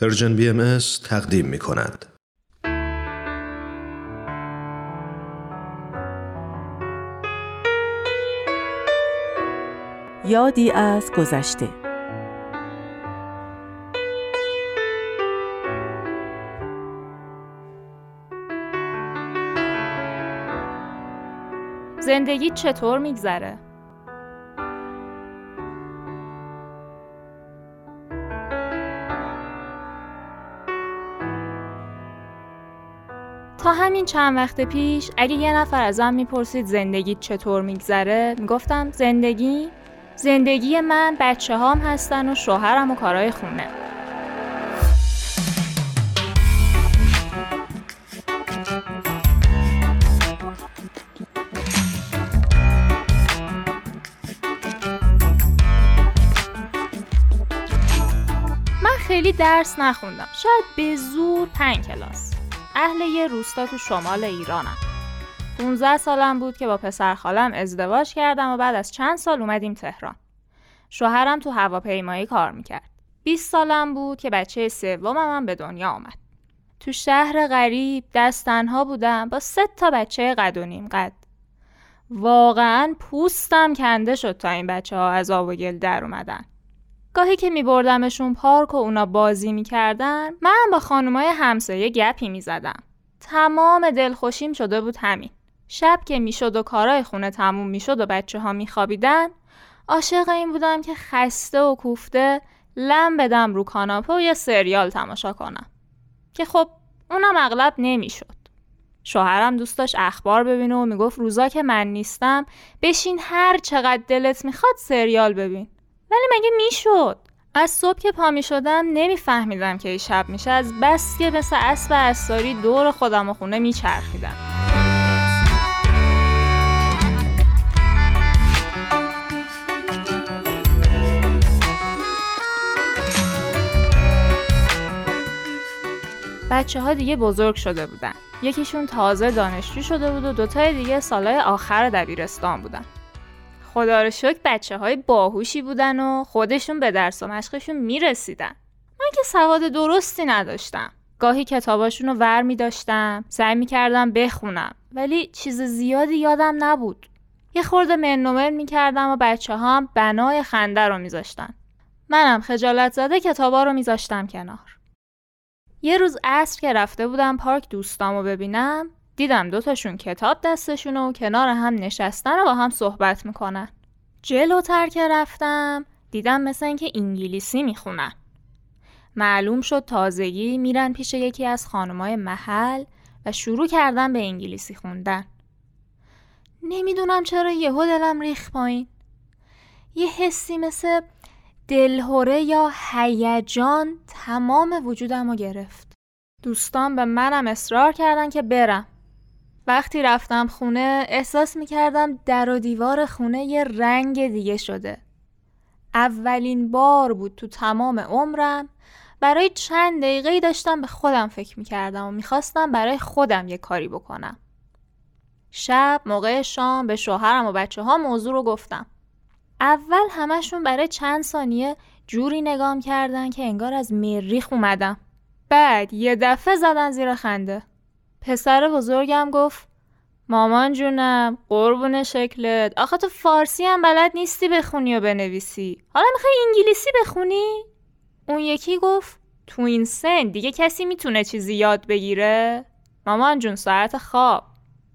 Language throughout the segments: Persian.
پرژن بی ام تقدیم می کند. یادی از گذشته زندگی چطور میگذره؟ تا همین چند وقت پیش اگه یه نفر ازم می‌پرسید زندگی چطور میگذره می‌گفتم زندگی؟ زندگی من بچه هام هستن و شوهرم و کارهای خونه. من خیلی درس نخوندم. شاید به زور پنج کلاس. اهل یه روستا تو شمال ایرانم 15 سالم بود که با پسر خالم ازدواج کردم و بعد از چند سال اومدیم تهران. شوهرم تو هواپیمایی کار می‌کرد. 20 سالم بود که بچه سومم هم به دنیا آمد. تو شهر غریب دستنها بودم با سه تا بچه قد و نیم قد. واقعا پوستم کنده شد تا این بچه ها از آب و گل در اومدن. گاهی که می بردمشون پارک و اونا بازی می‌کردن من با خانمای همسایه گپی می‌زدم. تمام دلخوشیم شده بود همین. شب که می‌شد و کارای خونه تموم می‌شد و بچه ها میخوابیدن عاشق این بودم که خسته و کوفته لم بدم رو کاناپه و یه سریال تماشا کنم. که خب اونم اغلب نمی‌شد. شوهرم دوست داشت اخبار ببینه و می‌گفت روزا که من نیستم بشین هر چقدر دلت می‌خواد سریال ببین. ولی مگه می‌شد؟ از صبح که پا می شدم نمیفهمیدم که شب میشه. از بس که مثل اسب استاری دور خودم و خونه میچرخیدم. بچه ها دیگه بزرگ شده بودن. یکیشون تازه دانشجو شده بود و دوتای دیگه سالهای آخر دبیرستان بودن. خدا رو شکر بچه های باهوشی بودن و خودشون به درس و مشقشون می‌رسیدن. من که سواد درستی نداشتم. گاهی کتاباشون رو ور می داشتم سعی می کردم بخونم. ولی چیز زیادی یادم نبود. یه خورده منومن می کردم و بچه ها هم بنای خنده رو می زاشتن. منم خجالت زده کتابا رو می زاشتم کنار. یه روز عصر که رفته بودم پارک دوستامو ببینم دیدم دوتاشون کتاب دستشون و کنار هم نشستن و با هم صحبت می‌کنن. جلوتر که رفتم دیدم مثل اینکه انگلیسی می‌خونن. معلوم شد تازگی میرن پیش یکی از خانمای محل و شروع کردن به انگلیسی خوندن. نمی‌دونم چرا یهو دلم ریخ پایین. یه حسی مثل دلهوره یا هیجان تمام وجودم رو گرفت. دوستان به منم اصرار کردن که برم. وقتی رفتم خونه احساس می‌کردم در و دیوار خونه یه رنگ دیگه شده. اولین بار بود تو تمام عمرم برای چند دقیقه داشتم به خودم فکر می‌کردم و می‌خواستم برای خودم یه کاری بکنم. شب موقع شام به شوهرم و بچه ها موضوع رو گفتم. اول همشون برای چند ثانیه جوری نگام کردن که انگار از مریخ اومدم. بعد یه دفعه زدن زیر خنده. پسر بزرگم گفت مامان جونم قربون شکلت. آخه تو فارسی هم بلد نیستی بخونی و بنویسی. حالا می‌خوای انگلیسی بخونی؟ اون یکی گفت تو این سن دیگه کسی می‌تونه چیزی یاد بگیره؟ مامان جون ساعت خواب.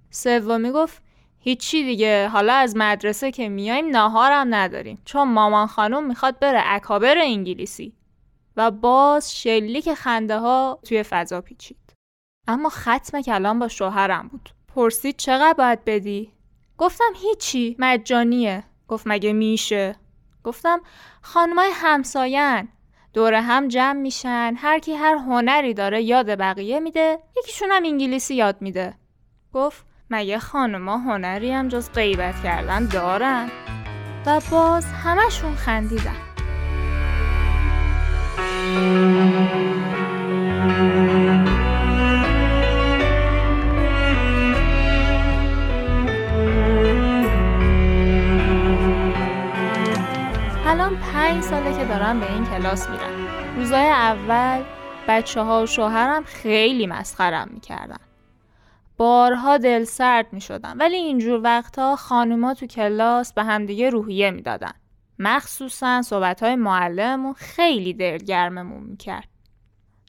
سومی گفت هیچی دیگه حالا از مدرسه که میایم ناهارم نداریم. چون مامان خانم می‌خواد بره اکابر انگلیسی. و باز شلیک خنده ها توی فضا پیچید. اما ختم کلام با شوهرم بود. پرسید چقدر باید بدی؟ گفتم هیچی مجانیه. گفت مگه میشه؟ گفتم خانمای همساین دور هم جمع میشن هر کی هر هنری داره یاد بقیه میده یکیشون هم انگلیسی یاد میده. گفت مگه خانما هنری هم جز غیبت کردن دارن؟ و باز همشون خندیدن. پنج ساله که دارم به این کلاس میرم روزای اول بچه ها و شوهرم خیلی مسخرم می‌کردن. بارها دل سرد می شدن ولی اینجور وقتها خانوما تو کلاس به همدیگه روحیه می‌دادن. مخصوصا صحبت های معلممون خیلی دلگرممون می‌کرد.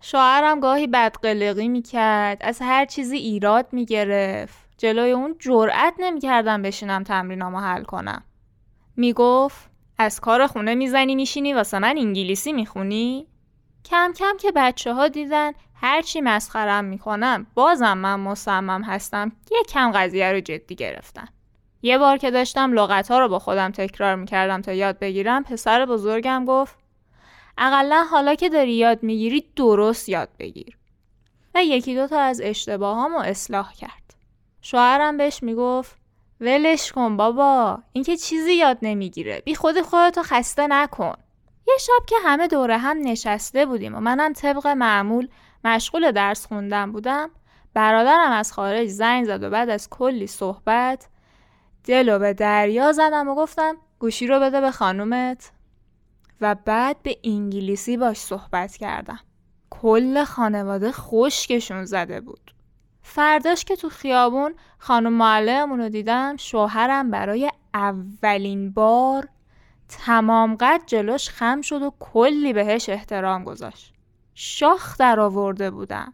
شوهرم گاهی بدقلقی می‌کرد از هر چیزی ایراد می‌گرفت جلوی اون جرأت نمی‌کردم بشینم تمرینامو حل کنم می‌گفت از کار خونه می‌زنی میشینی واسه من انگلیسی می‌خونی؟ کم کم که بچه ها دیدن هرچی مسخرم می‌کنم بازم من مصمم هستم یه کم قضیه رو جدی گرفتن. یه بار که داشتم لغت ها رو با خودم تکرار می‌کردم تا یاد بگیرم پسر بزرگم گفت اقلا حالا که داری یاد می‌گیری درست یاد بگیر. و یکی دوتا از اشتباهامو اصلاح کرد. شوهرم بهش می‌گفت ولش کن بابا. این که چیزی یاد نمی‌گیره. بی خود خودتو خسته نکن. یه شب که همه دوره هم نشسته بودیم و منم طبق معمول مشغول درس خوندن بودم برادرم از خارج زنگ زد و بعد از کلی صحبت دلو به دریا زدم و گفتم گوشی رو بده به خانومت. و بعد به انگلیسی باش صحبت کردم. کل خانواده خشکشون زده بود. فرداش که تو خیابون خانم معلممون رو دیدم شوهرم برای اولین بار تمام قد جلوش خم شد و کلی بهش احترام گذاشت. شاخ در آورده بودم.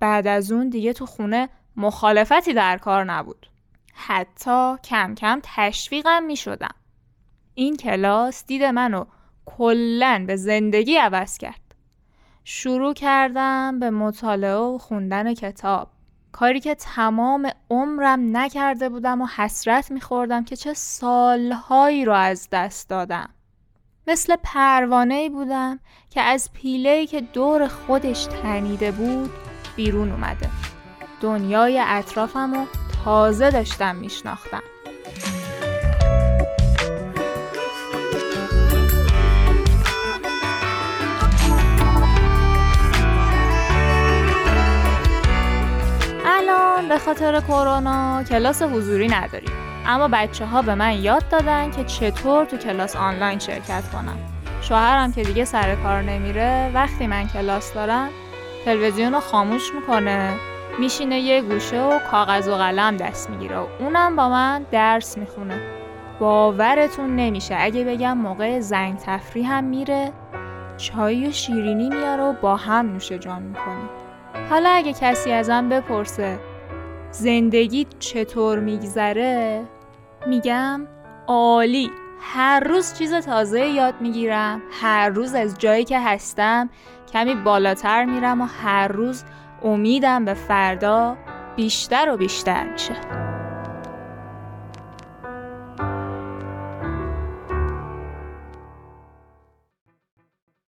بعد از اون دیگه تو خونه مخالفتی در کار نبود. حتی کم کم تشویقم می شدم این کلاس دید منو کلا به زندگی عوض کرد. شروع کردم به مطالعه و خوندن کتاب. کاری که تمام عمرم نکرده بودم و حسرت میخوردم که چه سالهایی رو از دست دادم. مثل پروانه بودم که از پیله که دور خودش تنیده بود بیرون اومده. دنیای اطرافم رو تازه داشتم میشناختم. خاطر کرونا کلاس حضوری نداریم. اما بچه ها به من یاد دادن که چطور تو کلاس آنلاین شرکت کنم. شوهرم که دیگه سر کار نمیره وقتی من کلاس دارم تلویزیون رو خاموش می‌کنه میشینه یه گوشه و کاغذ و قلم دست می‌گیره و اونم با من درس می‌خونه. باورتون نمیشه. اگه بگم موقع زنگ تفریح هم میره چای و شیرینی میاره و با هم نوشه جان می‌کنه. حالا اگه کسی ازم بپرسه زندگی چطور میگذره؟ میگم عالی. هر روز چیز تازه یاد می‌گیرم. هر روز از جایی که هستم کمی بالاتر میرم و هر روز امیدم به فردا بیشتر و بیشتر میشه.